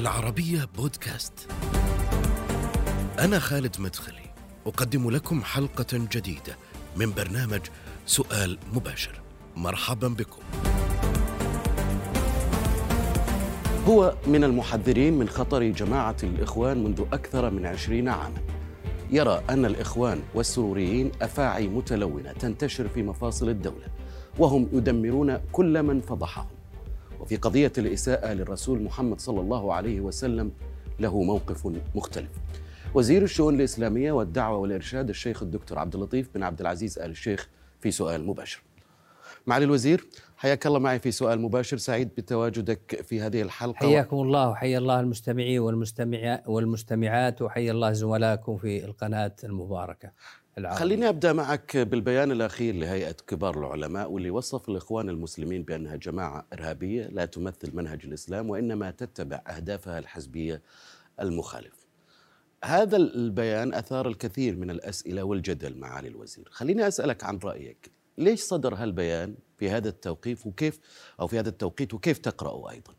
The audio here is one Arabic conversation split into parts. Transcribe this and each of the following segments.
العربية بودكاست. أنا خالد مدخلي، أقدم لكم حلقة جديدة من برنامج سؤال مباشر. مرحبا بكم. هو من المحذرين من خطر جماعة الإخوان منذ أكثر من عشرين عاما. يرى أن الإخوان والسروريين أفاعي متلونة تنتشر في مفاصل الدولة، وهم يدمرون كل من فضحهم. وفي قضية الإساءة للرسول محمد صلى الله عليه وسلم له موقف مختلف. وزير الشؤون الإسلامية والدعوة والإرشاد الشيخ الدكتور عبد اللطيف بن عبد العزيز آل الشيخ في سؤال مباشر. معالي الوزير حياك الله معي في سؤال مباشر سعيد بتواجدك في هذه الحلقة حياكم الله وحيا الله المستمعين والمستمع والمستمعات وحيا الله زملائكم في القناة المباركة العربية. خليني أبدأ معك بالبيان الأخير لهيئة كبار العلماء واللي وصف الإخوان المسلمين بأنها جماعة إرهابية لا تمثل منهج الإسلام وإنما تتبع أهدافها الحزبية المخالف. هذا البيان أثار الكثير من الأسئلة والجدل معالي الوزير. خليني أسألك عن رأيك. ليش صدر هالبيان في هذا التوقيف وكيف أو في هذا التوقيت وكيف تقرأه أيضا؟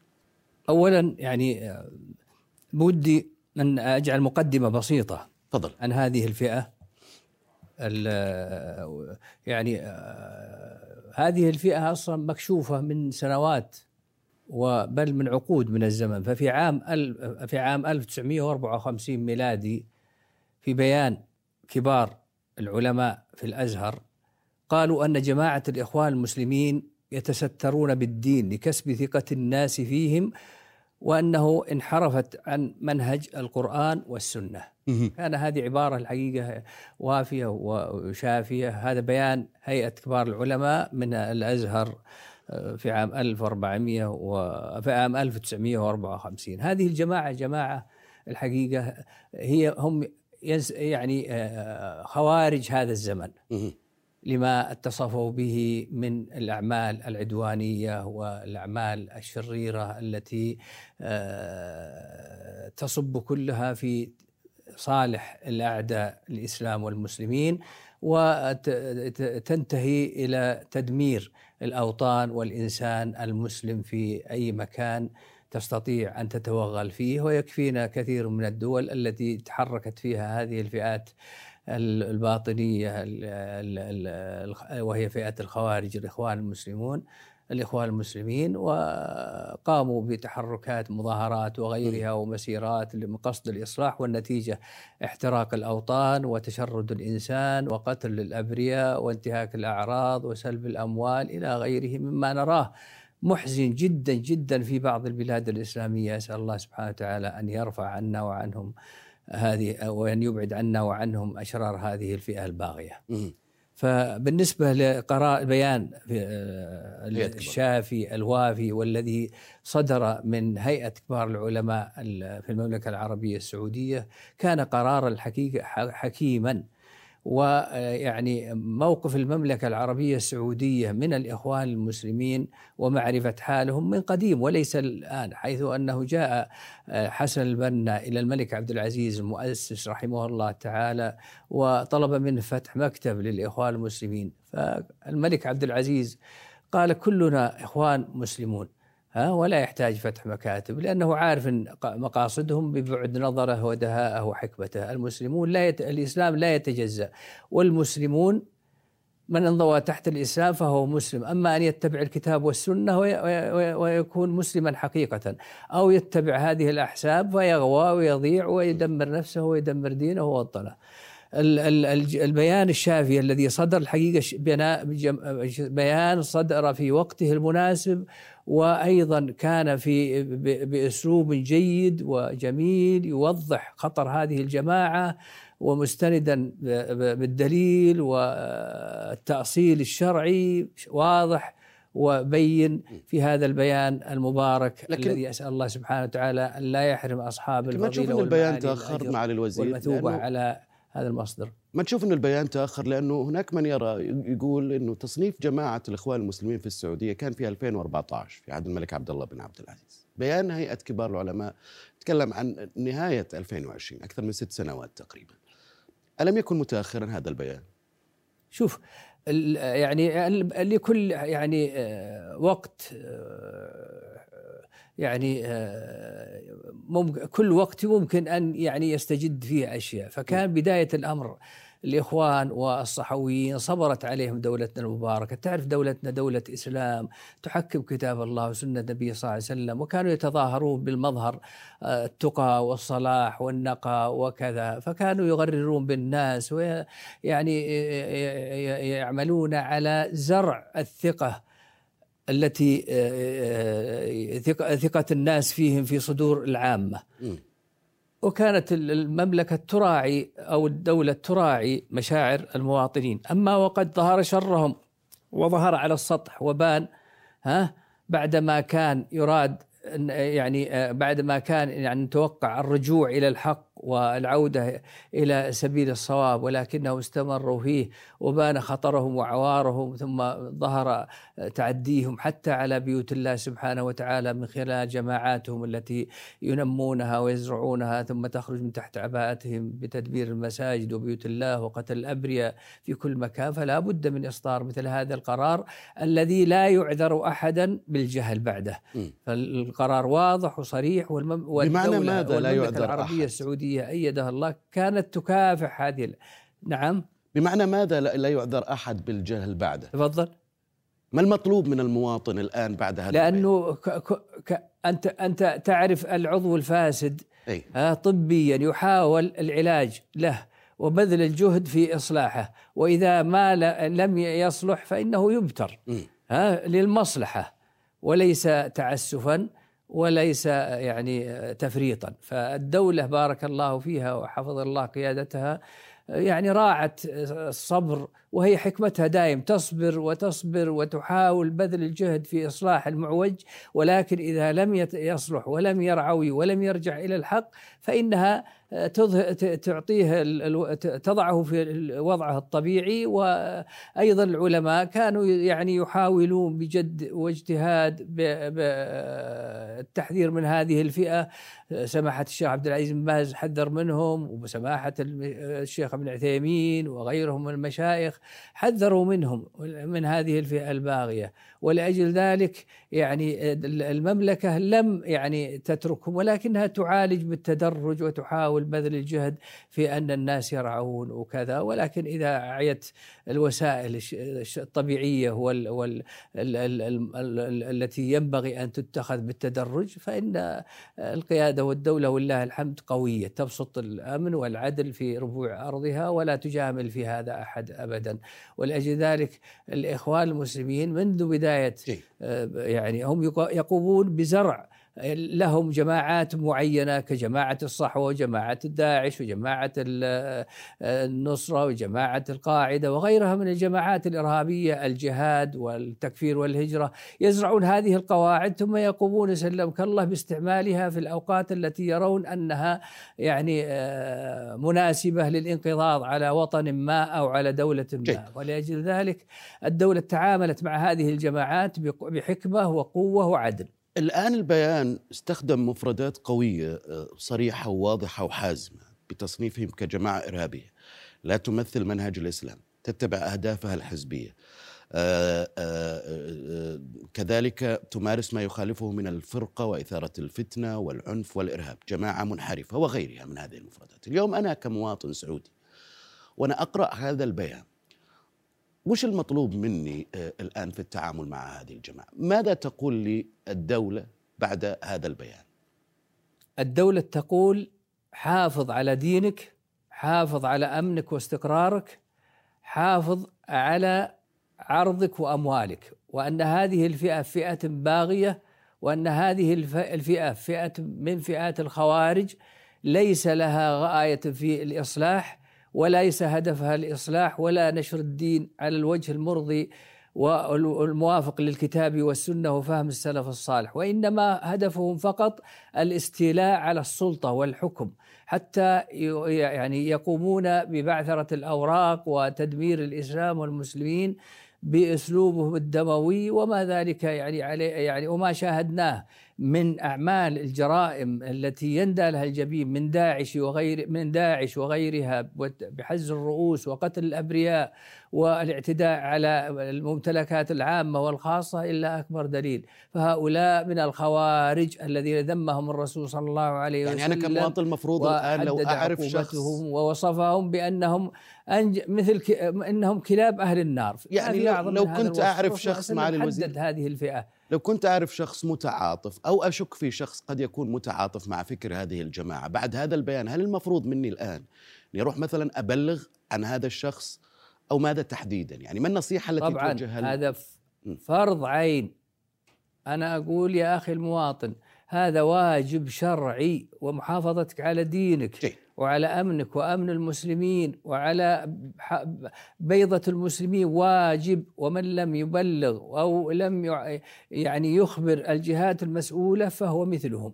أولا يعني آه، بودي أن أجعل مقدمة بسيطة تفضل. عن هذه الفئة. ال- يعني آه، هذه الفئة أصلا مكشوفة من سنوات وبل من عقود من الزمن. ففي عام في عام 1954 ميلادي في بيان كبار العلماء في الأزهر قالوا أن جماعة الإخوان المسلمين يتسترون بالدين لكسب ثقة الناس فيهم وأنه انحرفت عن منهج القرآن والسنة. كان هذه عبارة الحقيقة وافية وشافية. هذا بيان هيئة كبار العلماء من الأزهر آه، في عام 1400 وفي عام 1954 هذه الجماعة جماعة الحقيقة هي هم يعني آه، خوارج هذا الزمن. لما اتصفوا به من الأعمال العدوانية والأعمال الشريرة التي آه، تصب كلها في صالح الأعداء الإسلام والمسلمين وتنتهي إلى تدمير الأوطان والإنسان المسلم في أي مكان تستطيع أن تتوغل فيه. ويكفينا كثير من الدول التي تحركت فيها هذه الفئات ال- الباطنية ال- ال- ال- وهي فئة الخوارج الإخوان المسلمون الإخوان المسلمين وقاموا بتحركات مظاهرات وغيرها ومسيرات لقصد الإصلاح والنتيجة احتراق الأوطان وتشرد الإنسان وقتل الأبرياء وانتهاك الأعراض وسلب الأموال إلى غيره مما نراه. محزن جدا جدا في بعض البلاد الإسلامية. أسأل الله سبحانه وتعالى أن يرفع عنا وعنهم هذه وأن يبعد عنا وعنهم أشرار هذه الفئة الباغية. مهم. فبالنسبة لقرار بيان آه، هيئة. الشافي الوافي والذي صدر من هيئة كبار العلماء ال- في المملكة العربية السعودية كان قرارا حكيما ويعني موقف المملكة العربية السعودية من الإخوان المسلمين ومعرفة حالهم من قديم وليس الآن حيث أنه جاء آه، حسن البنا إلى الملك عبد العزيز المؤسس رحمه الله تعالى وطلب منه فتح مكتب للإخوان المسلمين. فالملك عبد العزيز قال كلنا إخوان مسلمون. ها ولا يحتاج فتح مكاتب لأنه عارف مقاصدهم ببعد نظره ودهاءه وحكمته، المسلمون لا يت... الإسلام لا يتجزأ والمسلمون من انضوى تحت الإسلام فهو مسلم، أما أن يتبع الكتاب. وي... ويكون مسلما حقيقة أو يتبع هذه الأحساب فيغوى ويضيع ويدمر نفسه ويدمر دينه ووطنه. البيان الشافي الذي صدر جم- بيان صدر في وقته المناسب وأيضا كان في بأسلوب جيد وجميل يوضح خطر هذه الجماعة ومستندا بالدليل والتأصيل الشرعي واضح وبين في هذا البيان المبارك لكن- الذي أسأل الله سبحانه وتعالى أن لا يحرم أصحاب الفضيلة إن البيان والمعالي تأخر معالي الوزير والمثوبة على هذا المصدر. ما تشوف أن البيان تأخر؟ لأنه هناك من يرى يقول أنه تصنيف جماعة الإخوان المسلمين في السعودية كان في 2014 في عهد الملك عبد الله بن عبد العزيز. بيان هيئة كبار العلماء تكلم عن نهاية 2020 أكثر من ست سنوات تقريبا. ألم يكن متأخرا هذا البيان؟ شوف يعني لكل يعني آه، وقت آه، يعني آه، ممكن كل وقت ممكن أن يعني يستجد فيه أشياء. فكان بداية الأمر الإخوان والصحويين صبرت عليهم دولتنا المباركة، تعرف دولتنا دولة إسلام تحكم كتاب الله وسنة النبي صلى الله عليه وسلم وكانوا يتظاهرون بالمظهر آه، التقى والصلاح والنقى وكذا، فكانوا يغررون بالناس ويعني يعملون على زرع الثقة التي آه، آه، ثقة- الناس فيهم في صدور العامة مم. وكانت ال- المملكة تراعي أو الدولة تراعي مشاعر المواطنين. أما وقد ظهر شرهم وظهر على السطح وبان ها بعدما كان يراد يعني آه، بعدما كان يعني نتوقع الرجوع إلى الحق والعودة إلى سبيل الصواب ولكنهم استمروا فيه وبان خطرهم وعوارهم ثم ظهر تعديهم حتى على بيوت الله سبحانه وتعالى من خلال جماعاتهم التي ينمونها ويزرعونها ثم تخرج من تحت عباءتهم بتدبير المساجد وبيوت الله وقتل الأبرياء في كل مكان فلا بد من إصدار مثل هذا القرار الذي لا يعذر أحدا بالجهل بعده. فالقرار واضح وصريح والمم بمعنى ماذا لا يعذر العربية أحد؟ السعودية أيدها الله كانت تكافح هذه ال- نعم بمعنى ماذا لا لا يعذر أحد بالجهل بعده؟ تفضل ما المطلوب من المواطن الآن بعد هذا؟ لأنه ك ك ك انت أنت تعرف العضو الفاسد آه، طبيا يحاول العلاج له وبذل الجهد في إصلاحه وإذا ما ل- لم يصلح فإنه يبتر. ها للمصلحة وليس تعسفا وليس يعني تفريطا. فالدولة بارك الله فيها وحفظ الله قيادتها يعني راعت الصبر وهي حكمتها دائم تصبر وتصبر وتحاول بذل الجهد في إصلاح المعوج ولكن إذا لم يصلح ولم يرعوي ولم يرجع إلى الحق فإنها تظه- ت- تعطيه تضعه في وضعه الطبيعي. وأيضا العلماء كانوا يعني يحاولون بجد واجتهاد بالتحذير من هذه الفئة. سماحة الشيخ عبد العزيز بن باز حذر منهم وسماحة الشيخ ابن عثيمين وغيرهم من المشايخ. حذروا منهم من هذه الفئة الباغية. ولأجل ذلك يعني المملكة لم يعني تتركهم ولكنها تعالج بالتدرج وتحاول بذل الجهد في أن الناس يرعون وكذا. ولكن إذا عيت الوسائل الش- الش- الطبيعية وال وال ال ال ال ال التي ينبغي أن تتخذ بالتدرج فإن القيادة والدولة ولله الحمد قوية. تبسط الأمن والعدل في ربوع أرضها ولا تجامل في هذا أحد ولأجل ذلك الإخوان المسلمين منذ بداية جيد. آه، يعني هم يق- يقومون بزرع لهم جماعات معينة كجماعة الصحوة وجماعه الداعش وجماعة ال- النصرة وجماعة القاعدة وغيرها من الجماعات الإرهابية الجهاد والتكفير والهجرة. يزرعون هذه القواعد ثم يقومون سلمك الله باستعمالها في الأوقات التي يرون أنها يعني آه، مناسبة للانقضاض على وطن ما أو على جيد. ما. ولأجل ذلك الدولة تعاملت مع هذه الجماعات بحكمة وقوة وعدل. الآن البيان استخدم مفردات قوية آه، صريحة وواضحة وحازمة بتصنيفهم كجماعة إرهابية. لا تمثل منهج الإسلام تتبع أهدافها الحزبية. آه، آه، كذلك تمارس ما يخالفه من الفرقة وإثارة الفتنة والعنف والإرهاب جماعة منحرفة وغيرها من هذه المفردات. اليوم أنا كمواطن سعودي وأنا أقرأ هذا البيان وش المطلوب مني آه، الآن في التعامل مع هذه الجماعة؟ ماذا تقول لي الدولة بعد هذا البيان؟ الدولة تقول حافظ على دينك حافظ على أمنك واستقرارك حافظ على عرضك وأموالك وأن هذه الفئة فئة باغية وأن هذه الف- الفئة فئة من فئات الخوارج ليس لها غاية في الإصلاح وليس هدفها الإصلاح ولا نشر الدين على الوجه المرضي والموافق للكتاب والسنة وفهم السلف الصالح وإنما هدفهم فقط الاستيلاء على السلطة والحكم حتى يعني يقومون ببعثرة الأوراق وتدمير الإسلام والمسلمين بأسلوبهم الدموي وما ذلك يعني عليه يعني وما شاهدناه من أعمال الجرائم التي يندى لها الجبين من داعش وغير من داعش وغيرها بحز الرؤوس وقتل الأبرياء والاعتداء على الممتلكات العامة والخاصة إلا أكبر دليل، فهؤلاء من الخوارج الذين ذمهم الرسول صلى الله عليه وسلم يعني أنا كمواطن المفروض الآن لو أعرف شخص ووصفهم بأنهم أنج مثل ك... أنهم كلاب أهل النار. يعني لو, لو كنت أعرف شخص معالي الوزير. هذه الفئة. لو كنت أعرف شخص متعاطف أو أشك في شخص قد يكون متعاطف مع فكر هذه الجماعة بعد هذا البيان هل المفروض مني الآن إني أروح مثلا أبلغ عن هذا الشخص أو ماذا تحديدا؟ يعني ما النصيحة التي طبعا توجهها هذا فرض عين. أنا أقول يا أخي المواطن هذا واجب شرعي ومحافظتك على دينك. جيد. وعلى أمنك وأمن المسلمين وعلى بيضة المسلمين واجب ومن لم يبلغ أو لم يعني يخبر الجهات المسؤولة فهو مثلهم.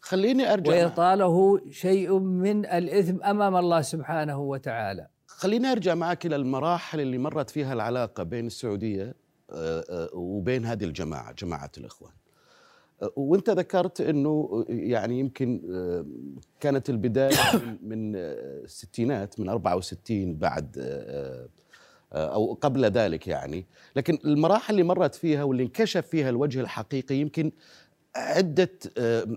خليني أرجع ويطاله شيء من الإثم أمام الله سبحانه وتعالى. خليني أرجع معك إلى المراحل اللي مرت فيها العلاقة بين السعودية آه، آه، وبين هذه الجماعة جماعة الإخوان. وانت ذكرت انه يعني يمكن آه، كانت البداية من الستينات من 64 بعد آه، آه، أو قبل ذلك يعني. لكن المراحل اللي مرت فيها واللي انكشف فيها الوجه الحقيقي يمكن عدة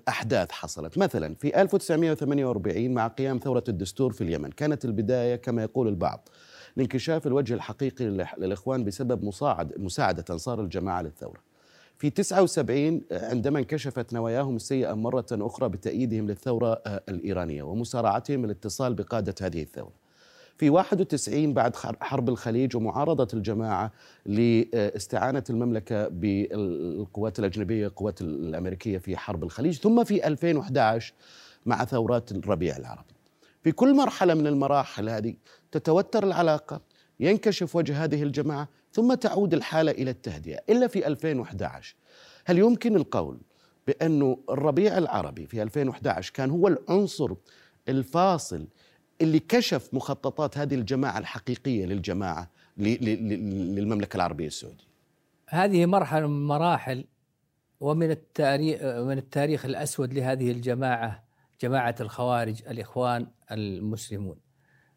أحداث حصلت. مثلا في 1948 مع قيام ثورة الدستور في اليمن كانت البداية كما يقول البعض لانكشاف الوجه الحقيقي للإخوان بسبب مساعد مساعدة أنصار الجماعة للثورة. في 79 عندما انكشفت نواياهم السيئة مرة أخرى بتأييدهم للثورة آه، الإيرانية ومسارعتهم الاتصال بقادة هذه الثورة. في 91 بعد حرب الخليج ومعارضة الجماعة لاستعانة المملكة بالقوات الأجنبية القوات الأمريكية في حرب الخليج ثم في 2011 مع ثورات الربيع العربي. في كل مرحلة من المراحل هذه تتوتر العلاقة ينكشف وجه هذه الجماعة ثم تعود الحالة إلى التهدئة. إلا في 2011 هل يمكن القول بأنه الربيع العربي في 2011 كان هو العنصر الفاصل اللي كشف مخططات هذه الجماعة الحقيقية للجماعة للمملكة العربية السعودية؟ هذه مرحلة من مراحل ومن التاريخ من التاريخ الأسود لهذه الجماعة جماعة الخوارج الإخوان المسلمون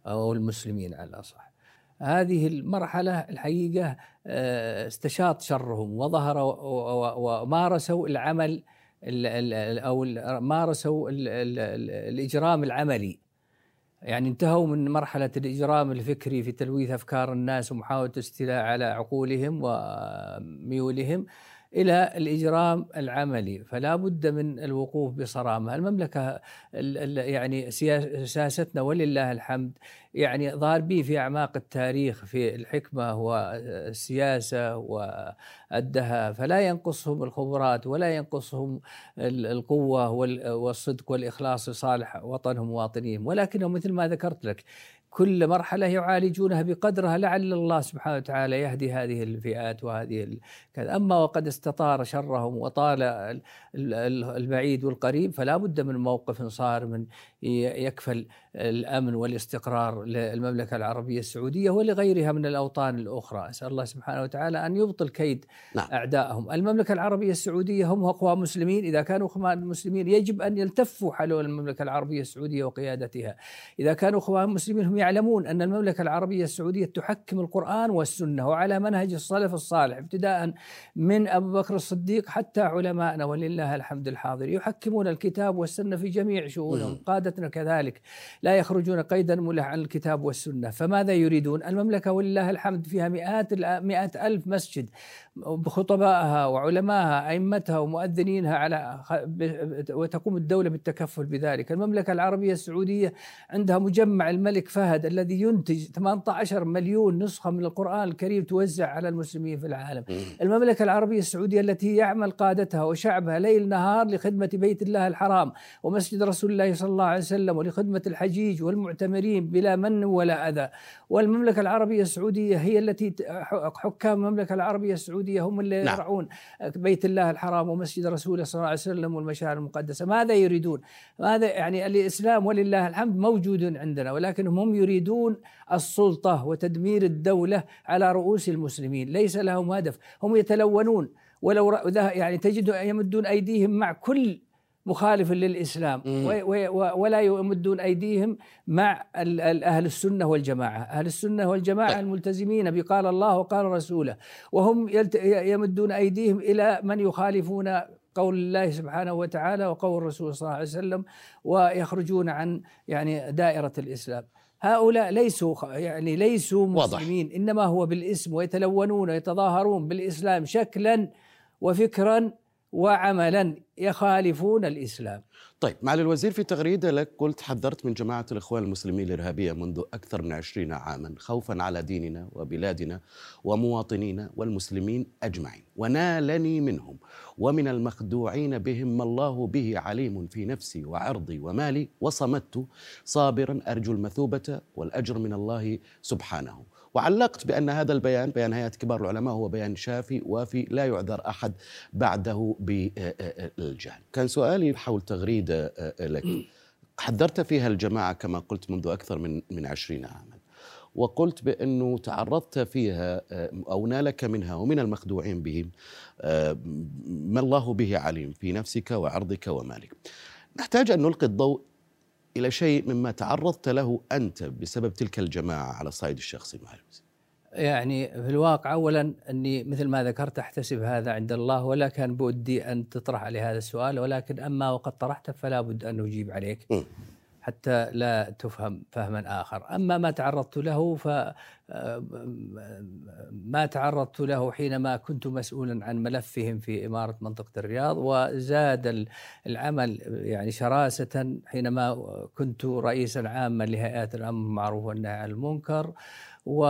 أو المسلمين على الأصح. هذه المرحلة الحقيقة آه، استشاط شرهم وظهر ومارسوا العمل أو مارسوا الإجرام العملي. يعني انتهوا من مرحلة الإجرام الفكري في تلويث أفكار الناس ومحاولة الاستيلاء على عقولهم وميولهم إلى الإجرام العملي. فلا بد من الوقوف بصرامة. المملكة يعني سياستنا ولله الحمد يعني ضاربين في أعماق التاريخ في الحكمة والسياسة والدهاء فلا ينقصهم الخبرات ولا ينقصهم القوة والصدق والإخلاص لصالح وطنهم ومواطنيهم ولكنهم مثل ما ذكرت لك كل مرحلة يعالجونها بقدرها لعل الله سبحانه وتعالى يهدي هذه الفئات وهذه كذا. أما وقد استطار شرهم وطال البعيد والقريب فلا بد من موقف صارم يكفل الأمن والاستقرار للمملكة العربية السعودية ولغيرها من الأوطان الأخرى. أسأل الله سبحانه وتعالى أن يبطل كيد نعم. أعدائهم. المملكة العربية السعودية هم أقوى مسلمين. إذا كانوا أخوان مسلمين يجب أن يلتفوا حول المملكة العربية السعودية وقيادتها. إذا كانوا أخوان مسلمين هم يعلمون أن المملكة العربية السعودية تحكم القرآن والسنة وعلى منهج السلف الصالح ابتداء من أبو بكر الصديق حتى علمائنا ولله الحمد الحاضر. يحكمون الكتاب والسنة في جميع شؤونهم. قادتنا كذلك. لا يخرجون قيدا ملح عن الكتاب والسنة. فماذا يريدون؟ المملكة ولله الحمد فيها مئات مئات ألف مسجد. بخطبائها وعلمائها أئمتها ومؤذنينها على وتقوم الدولة بالتكفل بذلك. المملكة العربية السعودية عندها مجمع الملك فهد الذي ينتج 18 مليون نسخة من القرآن الكريم توزع على المسلمين في العالم. المملكة العربية السعودية التي يعمل قادتها وشعبها ليل نهار لخدمة بيت الله الحرام ومسجد رسول الله صلى الله عليه وسلم ولخدمة الحجيج والمعتمرين بلا من ولا أذى. والمملكة العربية السعودية هي التي حكام المملكة العربية السعودية هم اللي نعم. يرعون بيت الله الحرام ومسجد رسوله صلى الله عليه وسلم والمشاعر المقدسة. ماذا يريدون؟ ماذا يعني الإسلام ولله الحمد موجود عندنا ولكنهم هم يريدون السلطة وتدمير الدولة على رؤوس المسلمين. ليس لهم هدف. هم يتلونون. ولو يعني تجد يمدون أيديهم مع كل مخالف للإسلام ولا يمدون أيديهم مع أهل السنة والجماعة، أهل السنة والجماعة طيب. الملتزمين بقال الله وقال رسوله وهم يمدون أيديهم إلى من يخالفون قول الله سبحانه وتعالى وقول الرسول صلى الله عليه وسلم ويخرجون عن يعني دائرة الإسلام. هؤلاء ليسوا يعني ليسوا مسلمين واضح. إنما هو بالاسم ويتلونون ويتظاهرون بالإسلام شكلا وفكرا وعملا يخالفون الإسلام. طيب معالي الوزير في تغريدة لك قلت حذرت من جماعة الإخوان المسلمين الإرهابية منذ أكثر من عشرين عاما خوفا على ديننا وبلادنا ومواطنينا والمسلمين أجمعين ونالني منهم ومن المخدوعين بهم ما الله به عليم في نفسي وعرضي ومالي وصمت صابرا أرجو المثوبة والأجر من الله سبحانه وعلقت بأن هذا البيان بيان هيئة كبار العلماء هو بيان شافي وافي لا يعذر أحد بعده بالجهل كان سؤالي حول تغريدة لك. حذرت فيها الجماعة كما قلت منذ أكثر من من عشرين عاما وقلت بأنه تعرضت فيها أو نالك منها ومن المخدوعين بهم ما الله به عليم في نفسك وعرضك ومالك. نحتاج أن نلقي الضوء إلى شيء مما تعرضت له أنت بسبب تلك الجماعة على الصعيد الشخصي مع المسلم يعني في الواقع اولا أني مثل ما ذكرت أحتسب هذا عند الله ولا كان بودي أن تطرح علي هذا السؤال ولكن أما وقد طرحته فلا بد أن أجيب عليك. م. حتى لا تفهم فهما آخر أما ما تعرضت له ف ما تعرضت له حينما كنت مسؤولا عن ملفهم في إمارة منطقة الرياض وزاد العمل يعني شراسة حينما كنت رئيسا عاما لهيئات الأمر بالمعروف والنهي عن المنكر. و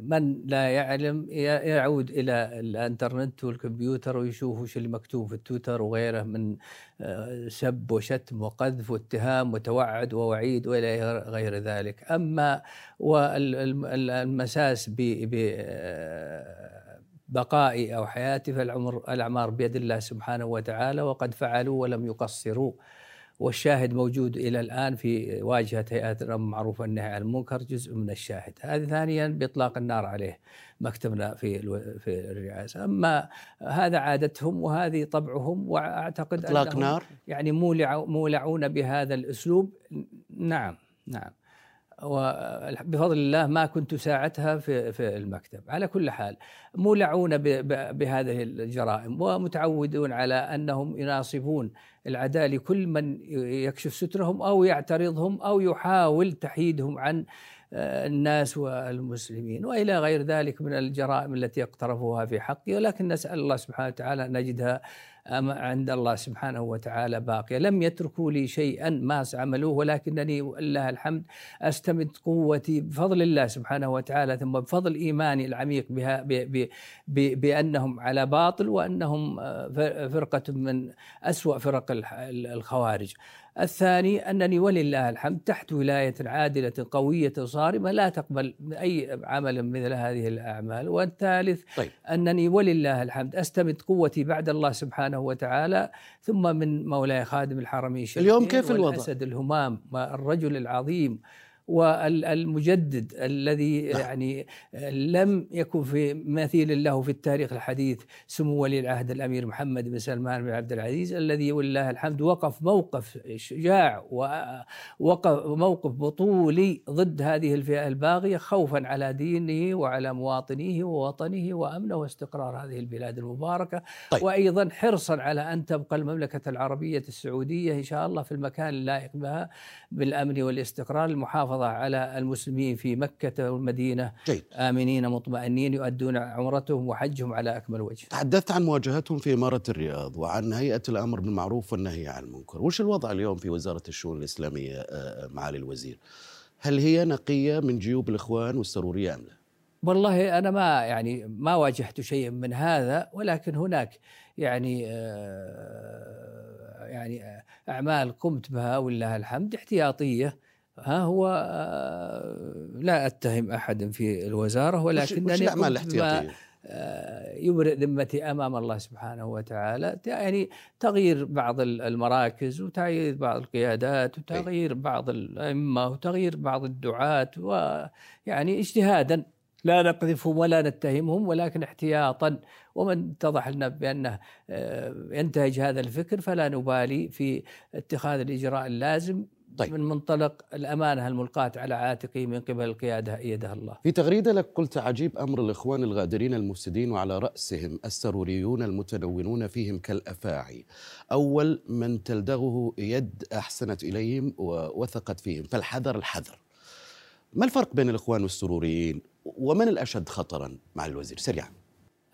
من لا يعلم يعود إلى الإنترنت والكمبيوتر ويشوف وش اللي مكتوب في التويتر وغيره من آه، سب وشتم وقذف واتهام وتوعد ووعيد وإلى غير ذلك. أما والمساس ب آه، بقائي أو حياتي فالعمر الأعمار بيد الله سبحانه وتعالى وقد فعلوا ولم يقصروا. والشاهد موجود إلى الآن في واجهة هيئات الأمر بالمعروف والنهي عن المنكر جزء من الشاهد، هذه ثانيا بإطلاق النار عليه مكتبنا في في الرئاسة، أما هذا عادتهم وهذه طبعهم وأعتقد إطلاق نار؟ يعني مولع مولعون بهذا الأسلوب. نعم نعم. وبفضل الله ما كنت ساعتها في في المكتب. على كل حال مولعون بهذه الجرائم ومتعودون على أنهم يناصبون العداء لكل من يكشف سترهم أو يعترضهم أو يحاول تحييدهم عن آه، الناس والمسلمين وإلى غير ذلك من الجرائم التي اقترفوها في حقي. ولكن نسأل الله سبحانه وتعالى نجدها عند الله سبحانه وتعالى باقية. لم يتركوا لي شيئا ما عملوه ولكنني الله الحمد أستمد قوتي بفضل الله سبحانه وتعالى ثم بفضل إيماني العميق بها بأنهم على باطل وأنهم فرقة من أسوأ فرق الخوارج. الثاني أنني ولله الحمد تحت ولاية عادلة قوية صارمة لا تقبل أي عمل مثل هذه الأعمال. والثالث طيب. أنني ولله الحمد أستمد قوتي بعد الله سبحانه وتعالى ثم من مولاي خادم الحرمين اليوم كيف الوضع؟ الأسد الهمام الرجل العظيم والمجدد الذي نعم. يعني لم يكن في مثيل له في التاريخ الحديث سمو ولي العهد الأمير محمد بن سلمان بن عبد العزيز الذي ولله الحمد وقف موقف شجاع ووقف موقف بطولي ضد هذه الفئة الباغية خوفا على دينه وعلى مواطنيه ووطنه وأمنه واستقرار هذه البلاد المباركة طيب. وأيضا حرصا على أن تبقى المملكة العربية السعودية إن شاء الله في المكان اللائق بها بالأمن والإستقرار المحافظه المحافظة على المسلمين في مكة والمدينة. جيد. آمنين مطمئنين يؤدون عمرتهم وحجهم على أكمل وجه. تحدثت عن مواجهتهم في إمارة الرياض وعن هيئة الأمر بالمعروف والنهي عن المنكر. وش الوضع اليوم في وزارة الشؤون الإسلامية آه، معالي الوزير؟ هل هي نقية من جيوب الإخوان والسرورية أم لا؟ والله أنا ما يعني ما واجهت شيء من هذا ولكن هناك يعني آه، يعني أعمال قمت بها ولله الحمد احتياطية. ها هو آه، لا أتهم احدا في الوزارة ولكنني وش الأعمال الاحتياطية؟ آه، يبرئ ذمتي أمام الله سبحانه وتعالى يعني تغيير بعض المراكز وتغيير بعض القيادات وتغيير بعض الأئمة وتغيير بعض الدعاة ويعني اجتهادا لا نقذفهم ولا نتهمهم ولكن احتياطا ومن اتضح لنا بأنه آه، ينتهج هذا الفكر فلا نبالي في اتخاذ الإجراء اللازم طيب. من منطلق الأمانة الملقاة على عاتقه من قبل القيادة أيدها الله؟ في تغريدة لك قلت عجيب أمر الإخوان الغادرين المفسدين وعلى رأسهم السروريون المتلونون فيهم كالأفاعي. أول من تلدغه يد أحسنت إليهم ووثقت فيهم فالحذر الحذر. ما الفرق بين الإخوان والسروريين؟ ومن الأشد خطرا مع الوزير؟ سريعا.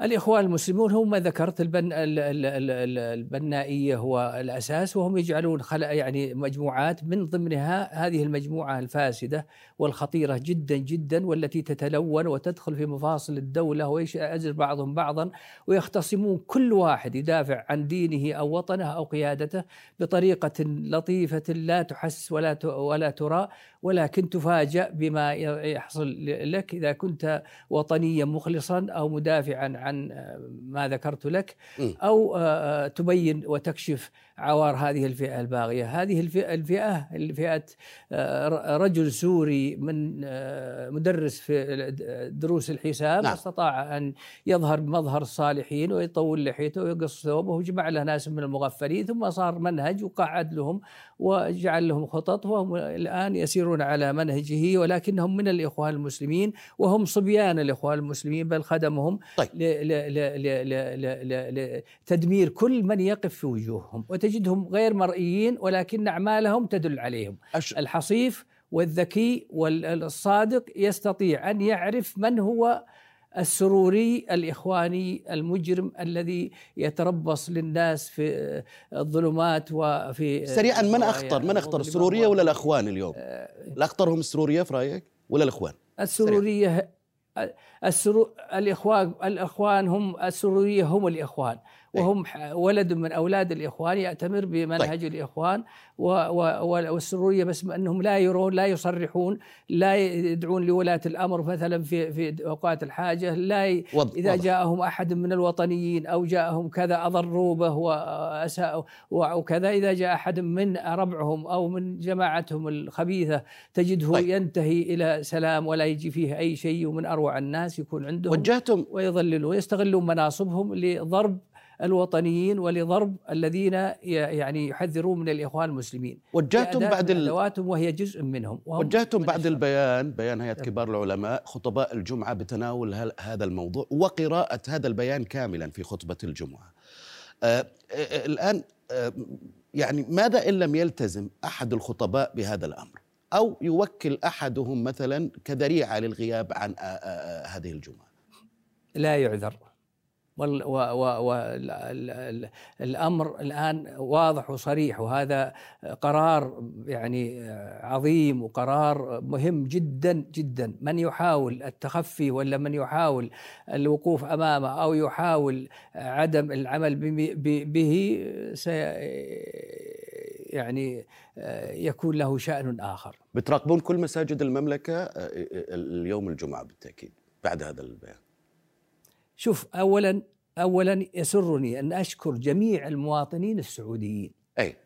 الإخوان المسلمون هم ما ذكرت البن البنائية هو الأساس وهم يجعلون خلق يعني مجموعات من ضمنها هذه المجموعة الفاسدة والخطيرة جدا جدا والتي تتلون وتدخل في مفاصل الدولة ويعزل بعضهم بعضا ويختصمون كل واحد يدافع عن دينه أو وطنه أو قيادته بطريقة لطيفة لا تحس ولا ولا ترى ولكن تفاجأ بما يحصل لك إذا كنت وطنيا مخلصا أو مدافعا عن ما ذكرت لك أو تبين وتكشف عوار هذه الفئة الباغية هذه الفئة, الفئة الفئة رجل سوري من مدرس في دروس الحساب نعم. استطاع أن يظهر بمظهر الصالحين ويطول لحيته ويقص ثوبه وجمع له ناس من المغفلين ثم صار منهج وقعد لهم وجعل لهم خطط وهم الآن يسيرون على منهجه ولكنهم من الإخوان المسلمين وهم صبيان الإخوان المسلمين بل خدمهم طيب. لتدمير كل من يقف في وجوههم وتجدهم غير مرئيين ولكن أعمالهم تدل عليهم أش... الحصيف والذكي والصادق يستطيع أن يعرف من هو السروري الإخواني المجرم الذي يتربص للناس في الظلمات وفي سريعا من أخطر من أخطر السرورية ولا الإخوان اليوم؟ آه، الاخطر هم السرورية في رأيك ولا الإخوان؟ السرورية السرو الإخوان الإخوان هم السرورية هم الإخوان إيه. وهم ولد من أولاد الإخوان يأتمر بمنهج طيب. الإخوان والسروريه بس أنهم لا يرون لا يصرحون لا يدعون لولاة الأمر مثلا في في أوقات الحاجة لا ي... إذا وضح. جاءهم أحد من الوطنيين أو جاءهم كذا اضروا به واساءوا وكذا إذا جاء أحد من ربعهم أو من جماعتهم الخبيثة تجده طيب. ينتهي إلى سلام ولا يجي فيه أي شيء ومن أروع الناس يكون عندهم وجهتم ويضللون ويستغلون مناصبهم لضرب الوطنيين ولضرب الذين يعني يحذرون من الإخوان المسلمين. وجهتم بعد أدواتهم وهي جزء منهم. وجهتم بعد البيان بيان هيئة كبار العلماء خطباء الجمعة بتناول هذا الموضوع وقراءة هذا البيان كاملا في خطبة الجمعة. آه, آه،, آه، الآن آه يعني ماذا إن لم يلتزم أحد الخطباء بهذا الأمر؟ أو يوكل أحدهم مثلا كذريعة للغياب عن آه، آه، هذه الجمعة؟ لا يعذر. والامر الآن واضح وصريح وهذا قرار يعني عظيم وقرار مهم جدا جدا. من يحاول التخفي ولا من يحاول الوقوف أمامه أو يحاول عدم العمل به سي يعني يكون له شأن آخر. بتراقبون كل مساجد المملكة اليوم الجمعة بالتأكيد بعد هذا البيان. شوف اولا اولا يسرني أن أشكر جميع المواطنين السعوديين. أي.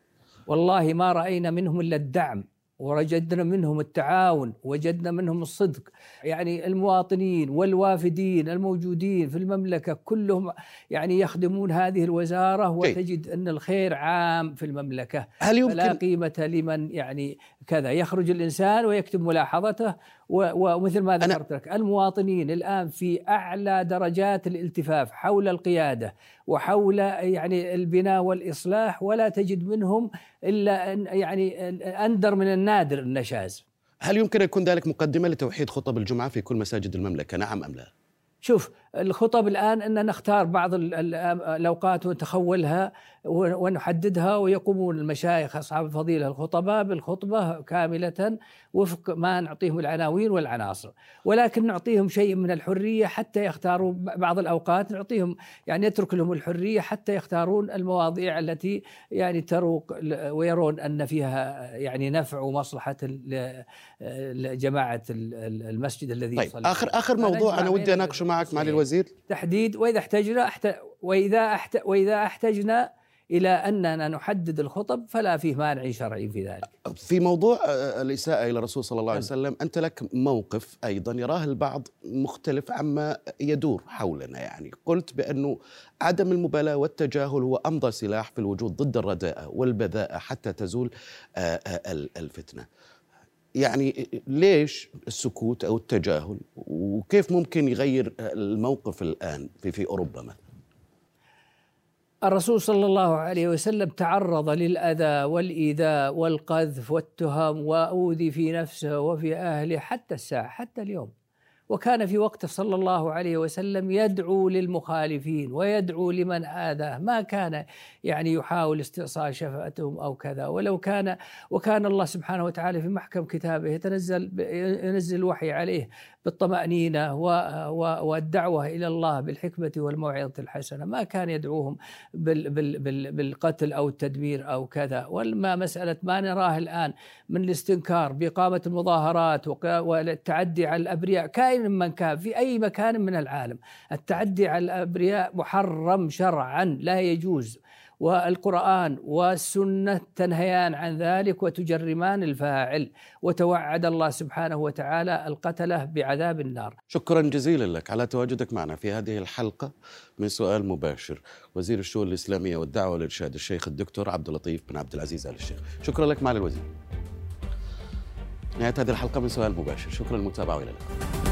والله ما رأينا منهم إلا الدعم ووجدنا منهم التعاون وجدنا منهم الصدق. يعني المواطنين والوافدين الموجودين في المملكة كلهم يعني يخدمون هذه الوزارة وتجد أن الخير عام في المملكة. هل يمكن فلا قيمة لمن يعني كذا يخرج الإنسان ويكتب ملاحظته ومثل ما ذكرت لك المواطنين الآن في أعلى درجات الالتفاف حول القيادة وحول يعني البناء والإصلاح ولا تجد منهم إلا يعني أندر من النادر النشاز هل يمكن يكون ذلك مقدمة لتوحيد خطب الجمعة في كل مساجد المملكة نعم أم لا؟ شوف الخطب الآن أن نختار بعض الأوقات ونتخولها ونحددها ويقومون المشايخ أصحاب الفضيلة الخطباء بالخطبة كاملة وفق ما نعطيهم العناوين والعناصر. ولكن نعطيهم شيء من الحرية حتى يختاروا بعض الأوقات نعطيهم يعني نترك لهم الحرية حتى يختارون المواضيع التي يعني تروق ويرون أن فيها يعني نفع ومصلحة لجماعة المسجد الذي طيب آخر آخر موضوع أنا ودي أناقشه معك معالي الوزير تحديد وإذا احتجنا وإذا وإذا احتجنا إلى أننا نحدد الخطب فلا فيه مانع شرعي في ذلك. في موضوع آه، الإساءة إلى الرسول صلى الله عليه وسلم أنت لك موقف أيضا يراه البعض مختلف عما يدور حولنا يعني قلت بانه عدم المبالاة والتجاهل هو أمضى سلاح في الوجود ضد الرداءة والبذاءة حتى تزول آه، آه، الفتنة. يعني ليش السكوت أو التجاهل وكيف ممكن يغير الموقف الآن في في أوروبا مثلا؟ الرسول صلى الله عليه وسلم تعرض للأذى والإيذاء والقذف والتهم وأوذي في نفسه وفي أهله حتى الساعة حتى اليوم وكان في وقته صلى الله عليه وسلم يدعو للمخالفين ويدعو لمن آذاه. ما كان يعني يحاول استئصال شفاءتهم أو كذا. ولو كان وكان الله سبحانه وتعالى في محكم كتابه يتنزل ينزل الوحي عليه بالطمأنينة والدعوة إلى الله بالحكمة والموعظة الحسنة. ما كان يدعوهم بالقتل أو التدمير أو كذا. وما مسألة ما نراه الآن من الاستنكار بإقامة المظاهرات والتعدي على الأبرياء كائن من كان في أي مكان من العالم. التعدي على الأبرياء محرم شرعا لا يجوز. والقرآن والسنة تنهيان عن ذلك وتجرمان الفاعل. وتوعد الله سبحانه وتعالى القتلة بعذاب النار. شكرا جزيلا لك. على تواجدك معنا في هذه الحلقة من سؤال مباشر. وزير الشؤون الإسلامية والدعوة والإرشاد الشيخ الدكتور عبد اللطيف بن عبد العزيز آل الشيخ. شكرا لك معالي الوزير. نهاية هذه الحلقة من سؤال مباشر. شكرا للمتابعة وإلى اللقاء.